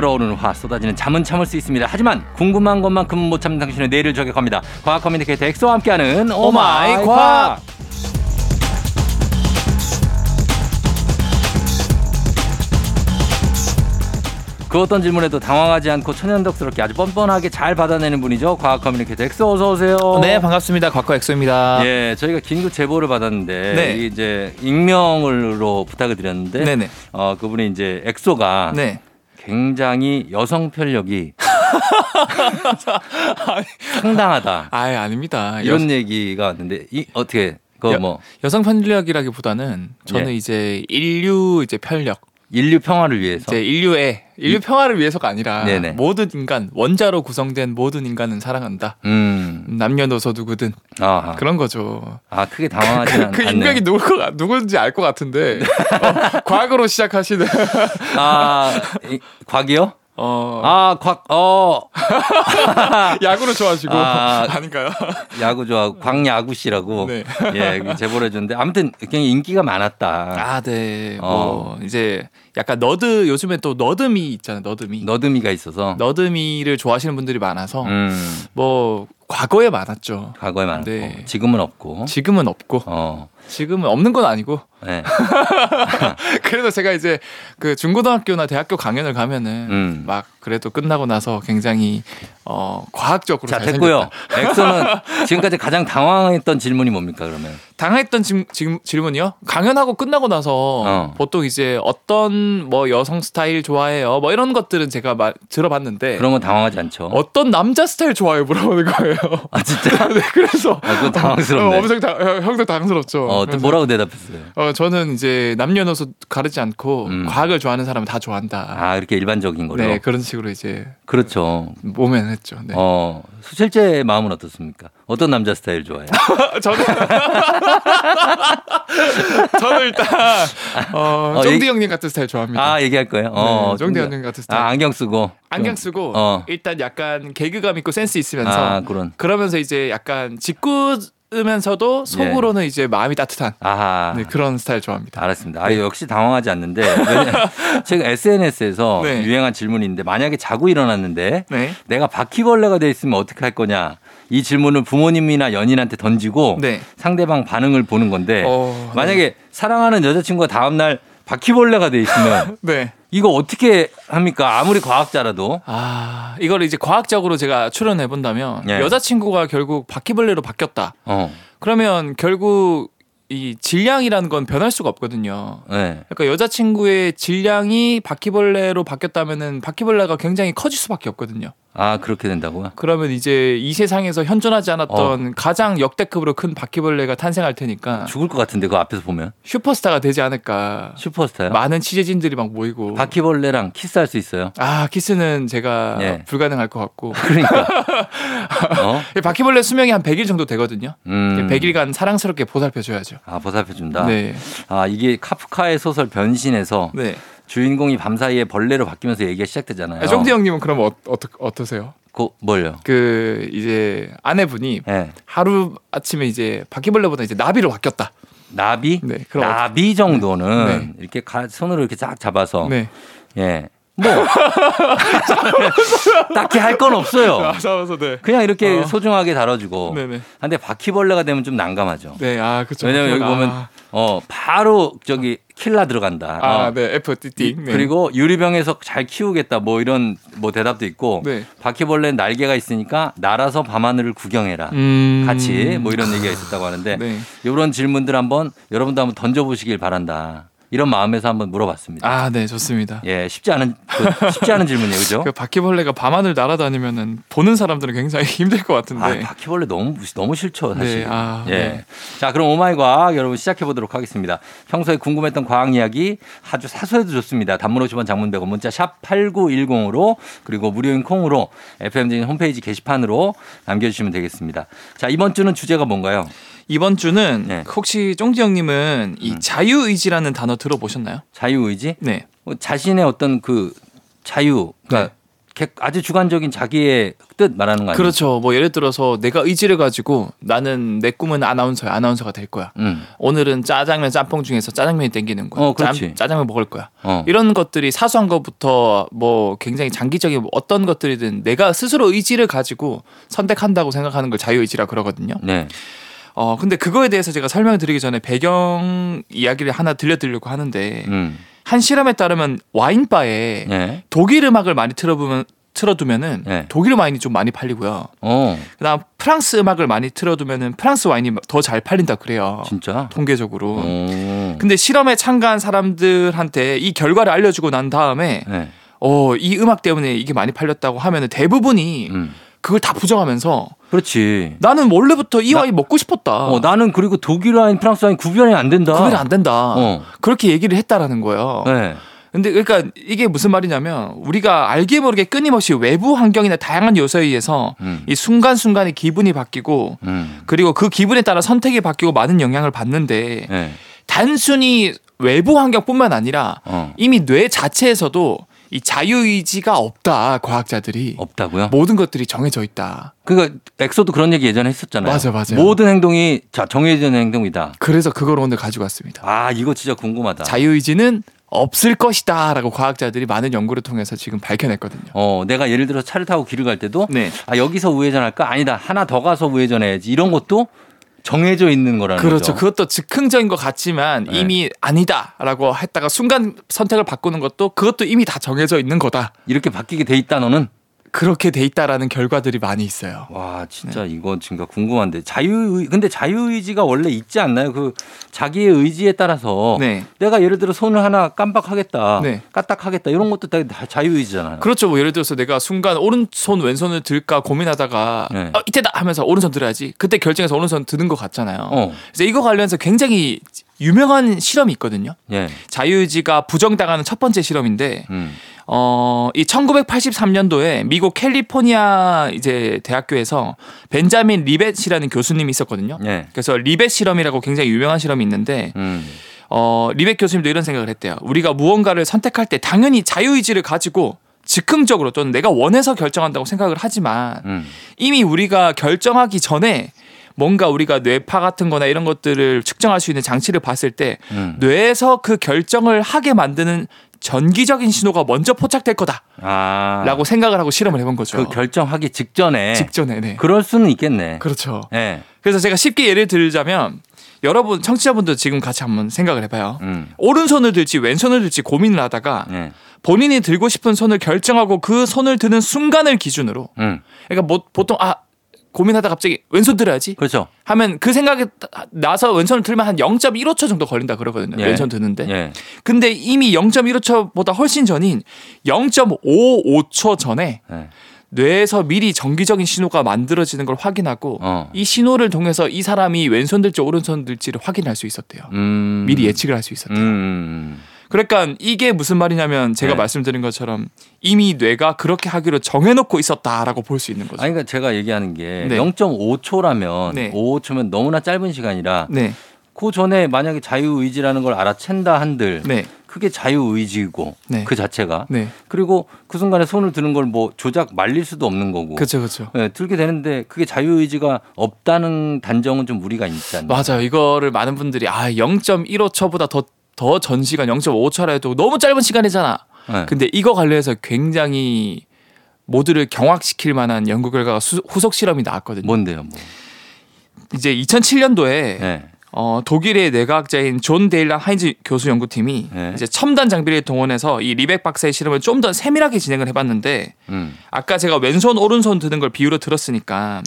끓어오르는 화 쏟아지는 잠은 참을 수 있습니다. 하지만 궁금한 것만큼은 못 참는 당신의 뇌를 저격합니다. 과학 communicator 엑소와 함께하는 oh my 과학. 그 어떤 질문에도 당황하지 않고 천연덕스럽게 아주 뻔뻔하게 잘 받아내는 분이죠. 과학 communicator 엑소 어서 오세요. 네 반갑습니다 과커 엑소입니다. 예, 저희가 긴급 제보를 받았는데 네. 이게 이제 익명으로 부탁을 드렸는데 네네. 어 그분이 이제 엑소가 네. 굉장히 여성 편력이 상당하다 아예 아닙니다. 이런 얘기가 왔는데 이 어떻게 그 여- 뭐 여성 편력이라기보다는 저는 예. 이제 인류 이제 편력, 인류 평화를 위해서 이제 인류의 인류 평화를 위해서가 아니라 네네. 모든 인간 원자로 구성된 모든 인간은 사랑한다. 음 남녀노소 누구든 아, 그런 거죠. 아 크게 당황하지 않, 그. 인명이 누구 누군지 알 것 같은데 어, 과거로 시작하시는 아 이, 곽이요? 어, 아 곽 어 야구를 좋아하시고 아. 아, 닌가요 야구 좋아하고 광야구 씨라고 네. 예 제보를 해줬는데 아무튼 굉장히 인기가 많았다. 아, 네. 어. 뭐 이제 약간 너드 요즘에 또 너드미 있잖아요. 너드미. 너드미가 있어서 너드미를 좋아하시는 분들이 많아서 음, 뭐 과거에 많았죠. 과거에 많았고 네. 지금은 없고 지금은 없고 어 지금은 없는 건 아니고 네. 그래도 제가 이제 그 중고등학교나 대학교 강연을 가면은 음. 막 그래도 끝나고 나서 굉장히 어 과학적으로 자잘 됐고요. 엑소는 지금까지 가장 당황했던 질문이 뭡니까 그러면? 당했던 지, 지금 질문이요? 강연하고 끝나고 나서 어. 보통 이제 어떤 뭐 여성 스타일 좋아해요? 뭐 이런 것들은 제가 마, 들어봤는데 그런 건 당황하지 않죠. 어떤 남자 스타일 좋아요? 물어보는 거예요. 아 진짜? 네, 그래서 아, 그건 당황스럽네. 어, 엄청 당, 형- 형도 당황스럽죠. 어, 또 그래서, 뭐라고 대답했어요? 어, 저는 이제 남녀노소 가르지 않고 음. 과학을 좋아하는 사람은 다 좋아한다. 아 이렇게 일반적인 걸로. 네, 그런 식으로 이제 그렇죠. 모면했죠. 네. 어 실제 마음은 어떻습니까? 어떤 남자 스타일 좋아해요? 저는 저는 일단 어, 어, 얘기- 형님 같은 스타일 좋아합니다. 아 얘기할 거예요? 어, 네, 좀- 형님 같은 스타일. 아 안경 쓰고. 안경 좀- 쓰고 어. 일단 약간 개그감 있고 센스 있으면서 아 그런. 그러면서 이제 약간 짓궂 으면서도 속으로는 이제 마음이 따뜻한 아하. 네, 그런 스타일 좋아합니다. 알았습니다. 아, 역시 당황하지 않는데 제가 SNS에서 네. 유행한 질문인데 만약에 자고 일어났는데 네. 내가 바퀴벌레가 돼 있으면 어떻게 할 거냐 이 질문을 부모님이나 연인한테 던지고 네. 상대방 반응을 보는 건데 어, 만약에 사랑하는 여자친구가 다음날 바퀴벌레가 돼 있으면 네. 이거 어떻게 합니까? 아무리 과학자라도 아, 이걸 이제 과학적으로 제가 추론해 본다면 예. 여자친구가 결국 바퀴벌레로 바뀌었다. 어, 그러면 결국 이 질량이라는 건 변할 수가 없거든요. 네. 그러니까 여자친구의 질량이 바퀴벌레로 바뀌었다면은 바퀴벌레가 굉장히 커질 수밖에 없거든요. 아 그렇게 된다고요? 그러면 이제 이 세상에서 현존하지 않았던 어. 가장 역대급으로 큰 바퀴벌레가 탄생할 테니까 죽을 것 같은데 그 앞에서 보면 슈퍼스타가 되지 않을까. 슈퍼스타요? 많은 취재진들이 막 모이고. 바퀴벌레랑 키스할 수 있어요? 아 키스는 제가 예. 불가능할 것 같고. 그러니까 어? 이 바퀴벌레 수명이 한 100일 정도 되거든요. 음. 100일간 사랑스럽게 보살펴 줘야죠. 아 보살펴 준다. 네. 아 이게 카프카의 소설 변신에서 네. 주인공이 밤 사이에 벌레로 바뀌면서 얘기가 시작되잖아요. 아, 쫑디 형님은 그럼 어, 어떠, 어떠세요? 그 뭘요? 그 이제 아내분이 예. 하루 아침에 이제 바퀴벌레보다 이제 나비로 바뀌었다. 나비? 네, 나비 정도는 네. 이렇게 가, 손으로 이렇게 쫙 잡아서 네. 예. 뭐 딱히 할 건 없어요. 아사와서 네. 그냥 이렇게 어. 소중하게 다뤄주고. 네네. 근데 바퀴벌레가 되면 좀 난감하죠. 네, 아 그렇죠. 왜냐면 여기 아, 보면 어 바로 저기 킬라 들어간다. 아, 어. 네, F 띠띵. 네. 그리고 유리병에서 잘 키우겠다 뭐 이런 뭐 대답도 있고 네. 바퀴벌레는 날개가 있으니까 날아서 밤하늘을 구경해라 음. 같이 뭐 이런 얘기가 있었다고 하는데 네. 이런 질문들 한번 여러분도 한번 던져보시길 바란다 이런 마음에서 한번 물어봤습니다. 아, 네, 좋습니다. 예 쉽지 않은 그 쉽지 않은 질문이에요, 그죠? 그 바퀴벌레가 밤하늘 날아다니면은 보는 사람들은 굉장히 힘들 것 같은데. 아, 바퀴벌레 너무 너무 싫죠, 사실. 네, 아, 예. 네. 자, 그럼 오마이 과학 여러분 시작해 보도록 하겠습니다. 평소에 궁금했던 과학 이야기 아주 사소해도 좋습니다. 단문 50원 장문 100원 문자 샵 8910으로 그리고 무료인 콩으로 FM진 홈페이지 게시판으로 남겨 주시면 되겠습니다. 자, 이번 주는 주제가 뭔가요? 이번 주는 네. 혹시 쫑지 형님은 이 음. 자유의지라는 단어 들어보셨나요? 자유 의지? 네. 뭐 자신의 어떤 그 자유 그러니까 객- 아주 주관적인 자기의 뜻 말하는 거 아니에요? 그렇죠. 뭐 예를 들어서 내가 의지를 가지고 나는 내 꿈은 아나운서야. 아나운서가 될 거야. 음. 오늘은 짜장면 짬뽕 중에서 짜장면이 땡기는 거야. 어, 그렇지. 짬, 짜장면 먹을 거야. 어. 이런 것들이 사소한 것부터 뭐 굉장히 장기적인 어떤 것들이든 내가 스스로 의지를 가지고 선택한다고 생각하는 걸 자유의지라 그러거든요. 네. 어 근데 그거에 대해서 제가 설명을 드리기 전에 배경 이야기를 하나 들려드리려고 하는데 음. 한 실험에 따르면 와인바에 네. 독일 음악을 많이 틀어보면 틀어두면은 네. 독일 와인이 좀 많이 팔리고요. 어. 그다음 프랑스 음악을 많이 틀어두면은 프랑스 와인이 더 잘 팔린다 그래요. 진짜? 통계적으로. 오. 근데 실험에 참가한 사람들한테 이 결과를 알려주고 난 다음에 네. 어, 이 음악 때문에 이게 많이 팔렸다고 하면은 대부분이 음. 그걸 다 부정하면서 그렇지. 나는 원래부터 이 나- 와인 먹고 싶었다. 어, 나는 그리고 독일 와인, 프랑스 와인 구별이 안 된다. 구별이 안 된다. 어. 그렇게 얘기를 했다라는 거예요. 네. 근데 그러니까 이게 무슨 말이냐면 우리가 알게 모르게 끊임없이 외부 환경이나 다양한 요소에 의해서 음. 이 순간순간의 기분이 바뀌고 음. 그리고 그 기분에 따라 선택이 바뀌고 많은 영향을 받는데 네. 단순히 외부 환경뿐만 아니라 어. 이미 뇌 자체에서도 이 자유의지가 없다 과학자들이 없다고요? 모든 것들이 정해져 있다. 그러니까 엑소도 그런 얘기 예전에 했었잖아요. 맞아, 맞아요. 모든 행동이 자 정해진 행동이다. 그래서 그걸 오늘 가지고 왔습니다. 아 이거 진짜 궁금하다. 자유의지는 없을 것이다라고 과학자들이 많은 연구를 통해서 지금 밝혀냈거든요. 어 내가 예를 들어 차를 타고 길을 갈 때도 네. 아 여기서 우회전할까 아니다 하나 더 가서 우회전해야지 이런 것도 정해져 있는 거라는 그렇죠. 거죠. 그것도 즉흥적인 것 같지만 네. 이미 아니다라고 했다가 순간 선택을 바꾸는 것도 그것도 이미 다 정해져 있는 거다. 이렇게 바뀌게 돼 있다 너는 그렇게 돼 있다라는 결과들이 많이 있어요. 와 진짜 이거 진짜 궁금한데 자유 근데 자유 의지가 원래 있지 않나요? 그 자기의 의지에 따라서 네. 내가 예를 들어 손을 하나 깜빡하겠다, 네. 까딱하겠다 이런 것도 다 자유 의지잖아요. 그렇죠. 뭐 예를 들어서 내가 순간 오른손 왼손을 들까 고민하다가 네. 어, 이때다 하면서 오른손 들어야지. 그때 결정해서 오른손 드는 것 같잖아요. 어, 그래서 이거 관련해서 굉장히 유명한 실험이 있거든요. 예, 자유 의지가 부정당하는 첫 번째 실험인데 음, 어, 이 1983년도에 미국 캘리포니아 이제 대학교에서 벤자민 리벳이라는 교수님이 있었거든요. 예, 그래서 리벳 실험이라고 굉장히 유명한 실험이 있는데 음, 어, 리벳 교수님도 이런 생각을 했대요. 우리가 무언가를 선택할 때 당연히 자유의지를 가지고 즉흥적으로 또는 내가 원해서 결정한다고 생각을 하지만 음, 이미 우리가 결정하기 전에 뭔가 우리가 뇌파 같은 거나 이런 것들을 측정할 수 있는 장치를 봤을 때 음. 뇌에서 그 결정을 하게 만드는 전기적인 신호가 먼저 포착될 거다라고 아, 생각을 하고 실험을 해본 거죠. 그 결정하기 직전에 직전에. 네. 그럴 수는 있겠네. 그렇죠. 예, 그래서 제가 쉽게 예를 들자면 여러분 청취자분들 지금 같이 한번 생각을 해봐요. 음, 오른손을 들지 왼손을 들지 고민을 하다가 예, 본인이 들고 싶은 손을 결정하고 그 손을 드는 순간을 기준으로 음, 그러니까 뭐 보통 아 고민하다 갑자기 왼손 들어야지 그렇죠. 하면 그 생각에 나서 왼손을 들면 한 0.15초 정도 걸린다 그러거든요. 예. 왼손 드는데. 예, 근데 이미 0.15초보다 훨씬 전인 0.55초 전에 예, 뇌에서 미리 정기적인 신호가 만들어지는 걸 확인하고 어, 이 신호를 통해서 이 사람이 왼손 들지 오른손 들지를 확인할 수 있었대요. 음, 미리 예측을 할수 음, 있었대요. 음, 그러니까 이게 무슨 말이냐면 제가 네. 말씀드린 것처럼 이미 뇌가 그렇게 하기로 정해놓고 있었다라고 볼 수 있는 거죠. 아니, 그러니까 제가 얘기하는 게 네. 0.5초라면 네. 5초면 너무나 짧은 시간이라 네, 그 전에 만약에 자유의지라는 걸 알아챈다 한들 네, 그게 자유의지고 네. 그 자체가 네, 그리고 그 순간에 손을 드는 걸 뭐 조작 말릴 수도 없는 거고 그렇죠, 그렇죠. 예, 들게 되는데 그게 자유의지가 없다는 단정은 좀 무리가 있지 않나 맞아요. 이거를 많은 분들이 아 0.15초보다 더 더 전 시간 0.5초라 해도 너무 짧은 시간이잖아. 예. 근데 이거 관련해서 굉장히 모두를 경악시킬 만한 연구 결과가 수- 후속 실험이 나왔거든요. 뭔데요 뭐 이제 2007년도에 예. 어, 독일의 뇌과학자인 존 딜런 헤인즈 교수 연구팀이 네. 이제 첨단 장비를 동원해서 이 리벳 박사의 실험을 좀 더 세밀하게 진행을 해봤는데 음. 아까 제가 왼손 오른손 드는 걸 비유로 들었으니까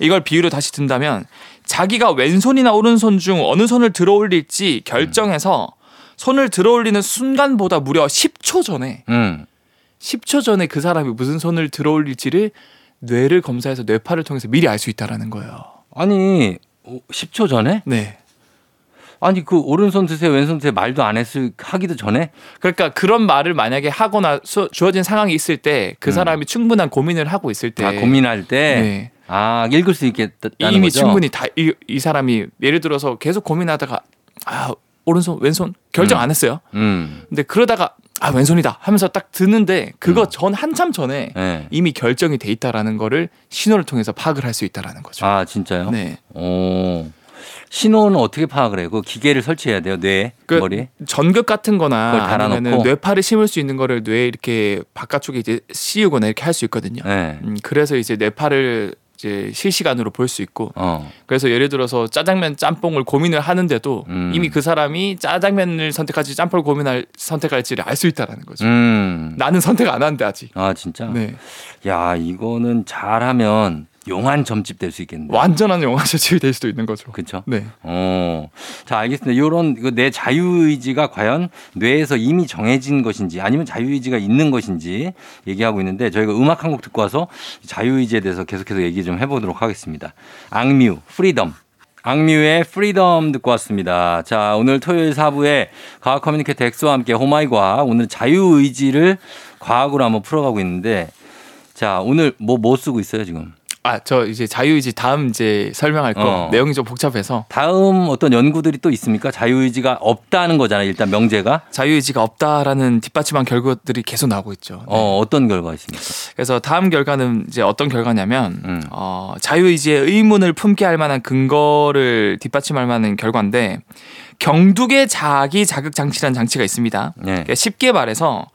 이걸 비유로 다시 든다면 자기가 왼손이나 오른손 중 어느 손을 들어 올릴지 결정해서 손을 들어 올리는 순간보다 무려 10초 전에 음. 10초 전에 그 사람이 무슨 손을 들어 올릴지를 뇌를 검사해서 뇌파를 통해서 미리 알 수 있다라는 거예요. 아니 10초 전에 네. 아니 그 오른손 드세요 왼손 드세요 말도 안 했을 하기도 전에 그러니까 그런 말을 만약에 하거나 수- 주어진 상황이 있을 때그 음. 사람이 충분한 고민을 하고 있을 때다 고민할 때 네. 아 읽을 수 있겠다는 이미 거죠. 충분히 다 이 사람이 예를 들어서 계속 고민하다가 아 오른손 왼손 결정 음. 안 했어요. 음. 근데 그러다가 아 왼손이다 하면서 딱 듣는데 그거 음. 전 한참 전에 네. 이미 결정이 돼 있다라는 거를 신호를 통해서 파악을 할 수 있다라는 거죠. 아 진짜요? 네. 오. 신호는 어떻게 파악을 해요? 그 기계를 설치해야 돼요, 뇌 그 머리. 전극 같은 거나 그걸 달아놓고? 아니면 뇌파를 심을 수 있는 거를 뇌에 이렇게 바깥쪽에 이제 씌우거나 이렇게 할 수 있거든요. 네. 음, 그래서 이제 뇌파를 이제 실시간으로 볼 수 있고 어. 그래서 예를 들어서 짜장면 짬뽕을 고민을 하는데도 음. 이미 그 사람이 짜장면을 선택할지 짬뽕을 고민할 선택할지를 알 수 있다라는 거죠. 음. 나는 선택 안 하는데 아직. 아 진짜. 네. 야 이거는 잘하면 용한 점집 될 수 있겠는데. 완전한 영화 제출이 될 수도 있는 거죠. 그렇죠. 네. 어. 자, 알겠습니다. 이런 내 자유의지가 과연 뇌에서 이미 정해진 것인지 아니면 자유의지가 있는 것인지 얘기하고 있는데 저희가 음악 한 곡 듣고 와서 자유의지에 대해서 계속해서 얘기 좀 해보도록 하겠습니다. 악뮤, Freedom. 악뮤의 Freedom 듣고 왔습니다. 자, 오늘 토요일 4부에 과학 communicator 엑소와 함께 oh my 과학. 오늘 자유의지를 과학으로 한번 풀어가고 있는데 자, 오늘 뭐, 뭐 쓰고 있어요, 지금? 아, 저 이제 자유의지 다음 이제 설명할 거 어. 내용이 좀 복잡해서 다음 어떤 연구들이 또 있습니까? 자유의지가 없다는 거잖아요. 일단 명제가. 자유의지가 없다라는 뒷받침한 결과들이 계속 나오고 있죠. 네. 어, 어떤 결과가 있습니까? 그래서 다음 결과는 이제 어떤 결과냐면 음. 어, 자유의지의 의문을 품게 할 만한 근거를 뒷받침할 만한 결과인데 경두계 자기 자극 장치라는 장치가 있습니다. 네. 그러니까 쉽게 말해서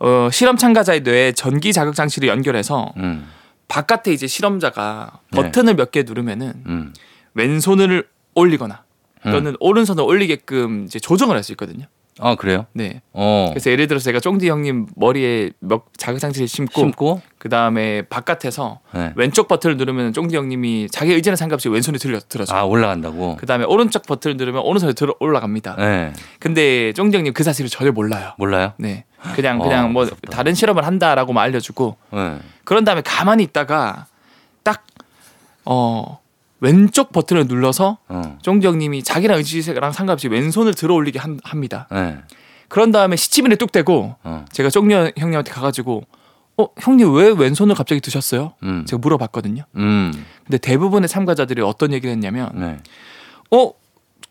어, 실험 참가자의 뇌에 전기 자극 장치를 연결해서 음, 바깥에 이제 실험자가 네. 버튼을 몇 개 누르면은 음. 왼손을 올리거나 음. 또는 오른손을 올리게끔 이제 조정을 할 수 있거든요. 아, 그래요? 네. 어. 그래서 예를 들어서 제가 쫑디 형님 머리에 몇 자극 장치를 심고, 심고? 그 다음에 바깥에서 네. 왼쪽 버튼을 누르면 쫑디 형님이 자기 의지는 상관없이 왼손이 들려 들어져. 아, 올라간다고? 그 다음에 오른쪽 버튼을 누르면 오른손이 들어 올라갑니다. 네. 근데 쫑디 형님 그 사실을 전혀 몰라요. 몰라요? 네. 그냥 어, 그냥 뭐 무섭다. 다른 실험을 한다라고만 알려주고 네. 그런 다음에 가만히 있다가 딱 어. 왼쪽 버튼을 눌러서 어. 쫑디 형님이 자기랑 의지랑 상관없이 왼손을 들어 올리게 한- 합니다. 네. 그런 다음에 시치미를 뚝 떼고 어. 제가 쫑디 형님한테 가가지고 어 형님 왜 왼손을 갑자기 드셨어요? 음. 제가 물어봤거든요. 음. 근데 대부분의 참가자들이 어떤 얘기를 했냐면 네. 어,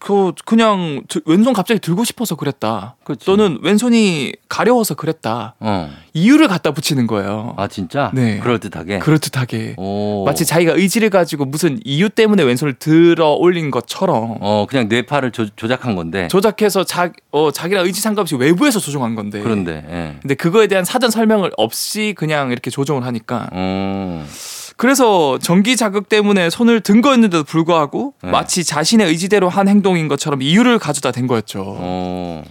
그 그냥 드- 왼손 갑자기 들고 싶어서 그랬다. 그치. 또는 왼손이 가려워서 그랬다. 어. 이유를 갖다 붙이는 거예요. 아, 진짜? 네. 그럴 듯하게? 그럴 듯하게. 오. 마치 자기가 의지를 가지고 무슨 이유 때문에 왼손을 들어 올린 것처럼 어, 그냥 뇌파를 조, 조작한 건데. 조작해서 자, 어, 자기랑 의지 상관없이 외부에서 조종한 건데. 그런데, 예. 근데 그거에 대한 사전 설명을 없이 그냥 이렇게 조종을 하니까 어. 그래서 전기 자극 때문에 손을 든 거였는데도 불구하고 네. 마치 자신의 의지대로 한 행동인 것처럼 이유를 가져다 댄 거였죠. 어.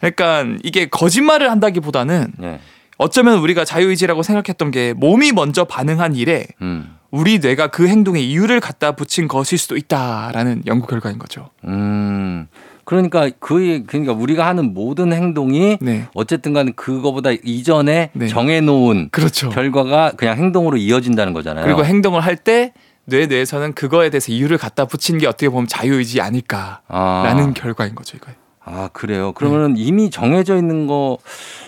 그러니까 이게 거짓말을 한다기보다는 네. 어쩌면 우리가 자유의지라고 생각했던 게 몸이 먼저 반응한 일에 음. 우리 뇌가 그 행동에 이유를 갖다 붙인 것일 수도 있다라는 연구 결과인 거죠. 음. 그러니까 그 그러니까 우리가 하는 모든 행동이 네. 어쨌든 간에 그거보다 이전에 네. 정해 놓은 그렇죠. 결과가 그냥 행동으로 이어진다는 거잖아요. 그리고 행동을 할 때 뇌 뇌에서는 그거에 대해서 이유를 갖다 붙인 게 어떻게 보면 자유의지 아닐까라는 아, 결과인 거죠, 이거. 아 그래요. 그러면 이미 정해져 있는 거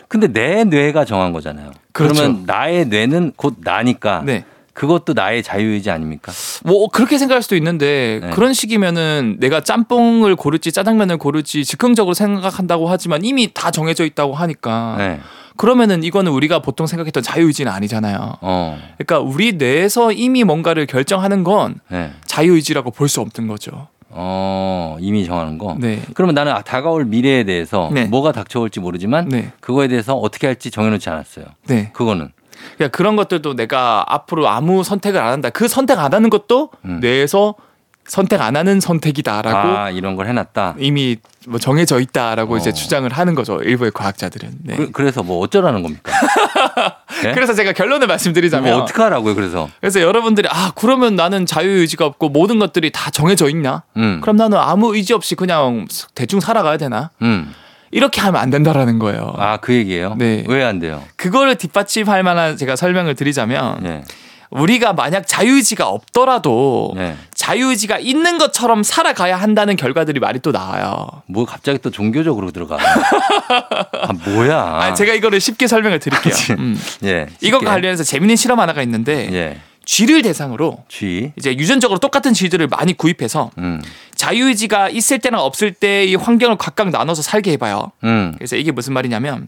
근데 내 뇌가 정한 거잖아요. 그렇죠. 러면 나의 뇌는 곧 나니까 네. 그것도 나의 자유의지 아닙니까? 뭐 그렇게 생각할 수도 있는데 네. 그런 식이면은 내가 짬뽕을 고를지 짜장면을 고를지 즉흥적으로 생각한다고 하지만 이미 다 정해져 있다고 하니까 네. 그러면은 이거는 우리가 보통 생각했던 자유의지는 아니잖아요. 어. 그러니까 우리 뇌에서 이미 뭔가를 결정하는 건 네. 자유의지라고 볼 수 없는 거죠. 어, 이미 정하는 거. 네. 그러면 나는 다가올 미래에 대해서 네. 뭐가 닥쳐올지 모르지만 네. 그거에 대해서 어떻게 할지 정해놓지 않았어요. 네. 그거는. 그러니까 그런 것들도 내가 앞으로 아무 선택을 안 한다. 그 선택 안 하는 것도 음. 뇌에서 선택 안 하는 선택이다라고 아, 이런 걸 해놨다. 이미 뭐 정해져 있다라고 어. 이제 주장을 하는 거죠. 일부의 과학자들은. 네. 그, 래서뭐 어쩌라는 겁니까? 네? 그래서 제가 결론을 말씀드리자면 뭐 어떻게 하라고요, 그래서? 그래서 여러분들이 아 그러면 나는 자유의지가 없고 모든 것들이 다 정해져 있냐? 음. 그럼 나는 아무 의지 없이 그냥 대충 살아가야 되나? 음. 이렇게 하면 안 된다라는 거예요. 아, 그 얘기예요? 네. 왜 안 돼요? 그거를 뒷받침할 만한 제가 설명을 드리자면 네. 우리가 만약 자유의지가 없더라도 네. 자유의지가 있는 것처럼 살아가야 한다는 결과들이 많이 또 나와요. 뭐 갑자기 또 종교적으로 들어가. 아, 뭐야. 아, 제가 이거를 쉽게 설명을 드릴게요. 음. 예. 이거. 관련해서 재밌는 실험 하나가 있는데 예. 쥐를 대상으로 쥐. 이제 유전적으로 똑같은 쥐들을 많이 구입해서 음. 자유의지가 있을 때랑 없을 때의 환경을 각각 나눠서 살게 해봐요. 음. 그래서 이게 무슨 말이냐면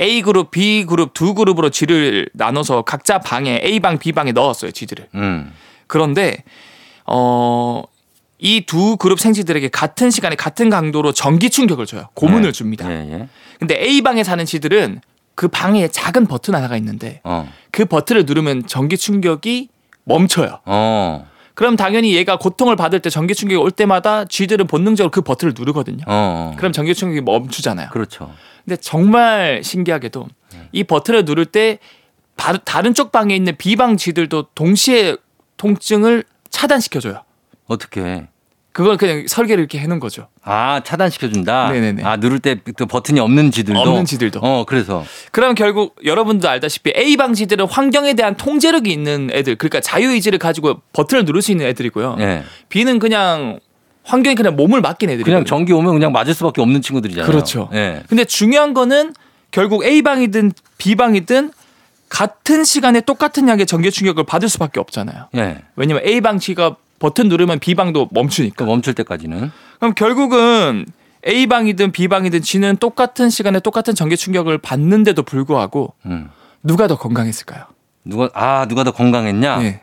A 그룹, B 그룹 두 그룹으로 쥐를 나눠서 각자 방에 A 방, B 방에 넣었어요, 쥐들을. 음. 그런데 어. 이 두 그룹 생쥐들에게 같은 시간에 같은 강도로 전기 충격을 줘요. 고문을 예. 줍니다. 예, 예. 근데 A 방에 사는 쥐들은 그 방에 작은 버튼 하나가 있는데 어. 그 버튼을 누르면 전기 충격이 멈춰요. 어. 그럼 당연히 얘가 고통을 받을 때 전기 충격이 올 때마다 쥐들은 본능적으로 그 버튼을 누르거든요. 어. 그럼 전기 충격이 멈추잖아요. 그렇죠. 근데 정말 신기하게도 이 버튼을 누를 때 바- 다른 쪽 방에 있는 비방 쥐들도 동시에 통증을 차단시켜줘요. 어떻게? 그걸 그냥 설계를 이렇게 해놓은 거죠. 아 차단시켜준다. 네네네. 아 누를 때또 버튼이 없는 쥐들도. 없는 쥐들도. 어 그래서. 그럼 결국 여러분도 알다시피 A 방 쥐들은 환경에 대한 통제력이 있는 애들, 그러니까 자유의지를 가지고 버튼을 누를 수 있는 애들이고요. 예. B는 그냥 환경에 그냥 몸을 맡긴 애들이거든요. 그냥 전기 오면 그냥 맞을 수밖에 없는 친구들이잖아요. 그렇죠. 예. 근데 중요한 거는 결국 A 방이든 B 방이든 같은 시간에 똑같은 양의 전기 충격을 받을 수밖에 없잖아요. 예. 왜냐면 A 방 쥐가 버튼 누르면 B 방도 그 멈추니까. 멈출 때까지는. 그럼 결국은 A 방이든 B 방이든 쥐는 똑같은 시간에 똑같은 전기 충격을 받는데도 불구하고 음. 누가 더 건강했을까요? 누가 아 누가 더 건강했냐? 네.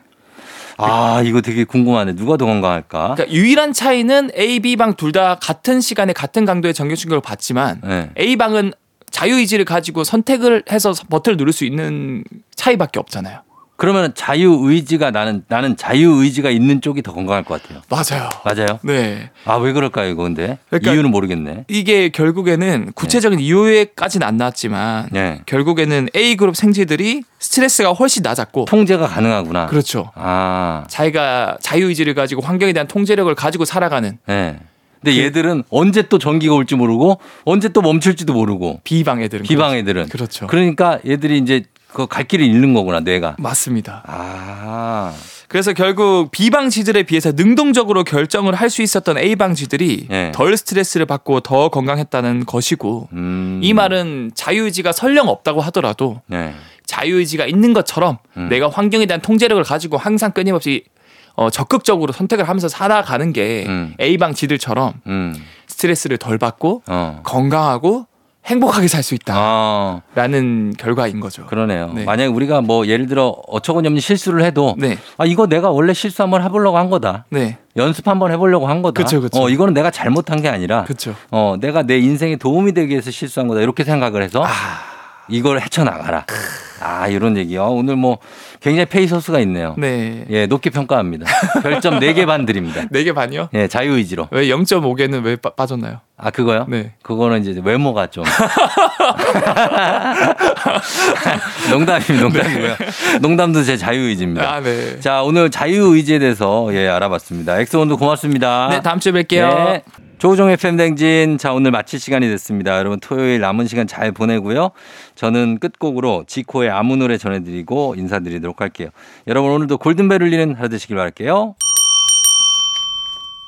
아 이거 되게 궁금하네. 누가 더 건강할까? 그러니까 유일한 차이는 A, B 방 둘 다 같은 시간에 같은 강도의 전기 충격을 받지만 예. A 방은 자유 의지를 가지고 선택을 해서 버튼을 누를 수 있는 차이밖에 없잖아요. 그러면 자유 의지가 나는 나는 자유 의지가 있는 쪽이 더 건강할 것 같아요. 맞아요. 맞아요? 네. 아 왜 그럴까요 이거 근데 그러니까 이유는 모르겠네. 이게 결국에는 구체적인 이유에까지는 안 나왔지만 예. 결국에는 A 그룹 생쥐들이 스트레스가 훨씬 낮았고 통제가 가능하구나. 그렇죠. 아. 자기가 자유 의지를 가지고 환경에 대한 통제력을 가지고 살아가는 예. 근데 그 얘들은 언제 또 전기가 올지 모르고 언제 또 멈출지도 모르고 비방 애들은 비방 애들은 그렇죠. 그러니까 얘들이 이제 그 갈 길을 잃는 거구나 뇌가. 맞습니다. 아. 그래서 결국 B방 쥐들에 비해서 능동적으로 결정을 할 수 있었던 A방 쥐들이 예. 덜 스트레스를 받고 더 건강했다는 것이고 음. 이 말은 자유의지가 설령 없다고 하더라도 네. 자유의지가 있는 것처럼 음. 내가 환경에 대한 통제력을 가지고 항상 끊임없이 어, 적극적으로 선택을 하면서 살아가는 게 음. A방 쥐들처럼 음. 스트레스를 덜 받고 어. 건강하고 행복하게 살수 아. 있다라는 결과인 거죠. 그러네요. 네. 만약에 우리가 뭐 예를 들어 어처구니 없는 실수를 해도 네. 아 이거 내가 원래 실수 한번 해보려고 한 거다. 네. 연습 한번 해보려고 한 거다. 그쵸, 그쵸. 어 이거는 내가 잘못한 게 아니라 그렇죠. 어 내가 내 인생에 도움이 되기 위해서 실수한 거다 이렇게 생각을 해서 이걸 헤쳐나가라. 아 이런 얘기요. 오늘 뭐 굉장히 페이소스가 있네요. 네. 예 높게 평가합니다. 별점 4개 반 드립니다. 네개 반이요? 예 자유의지로. 왜 0.5개는 왜 빠, 빠졌나요? 아 그거요? 네. 그거는 이제 외모가 좀 농담입니다. 농담이고요. 농담도 제 자유의지입니다. 아, 네. 자 오늘 자유의지에 대해서 예 알아봤습니다. 엑소 오늘도 고맙습니다. 네, 다음 주에 뵐게요. 네. 조우종의 FM대행진. 자, 오늘 마칠 시간이 됐습니다. 여러분, 토요일 남은 시간 잘 보내고요. 저는 끝곡으로 지코의 아무 노래 전해드리고 인사드리도록 할게요. 여러분, 오늘도 골든벨 울리는 하루 되시길 바랄게요.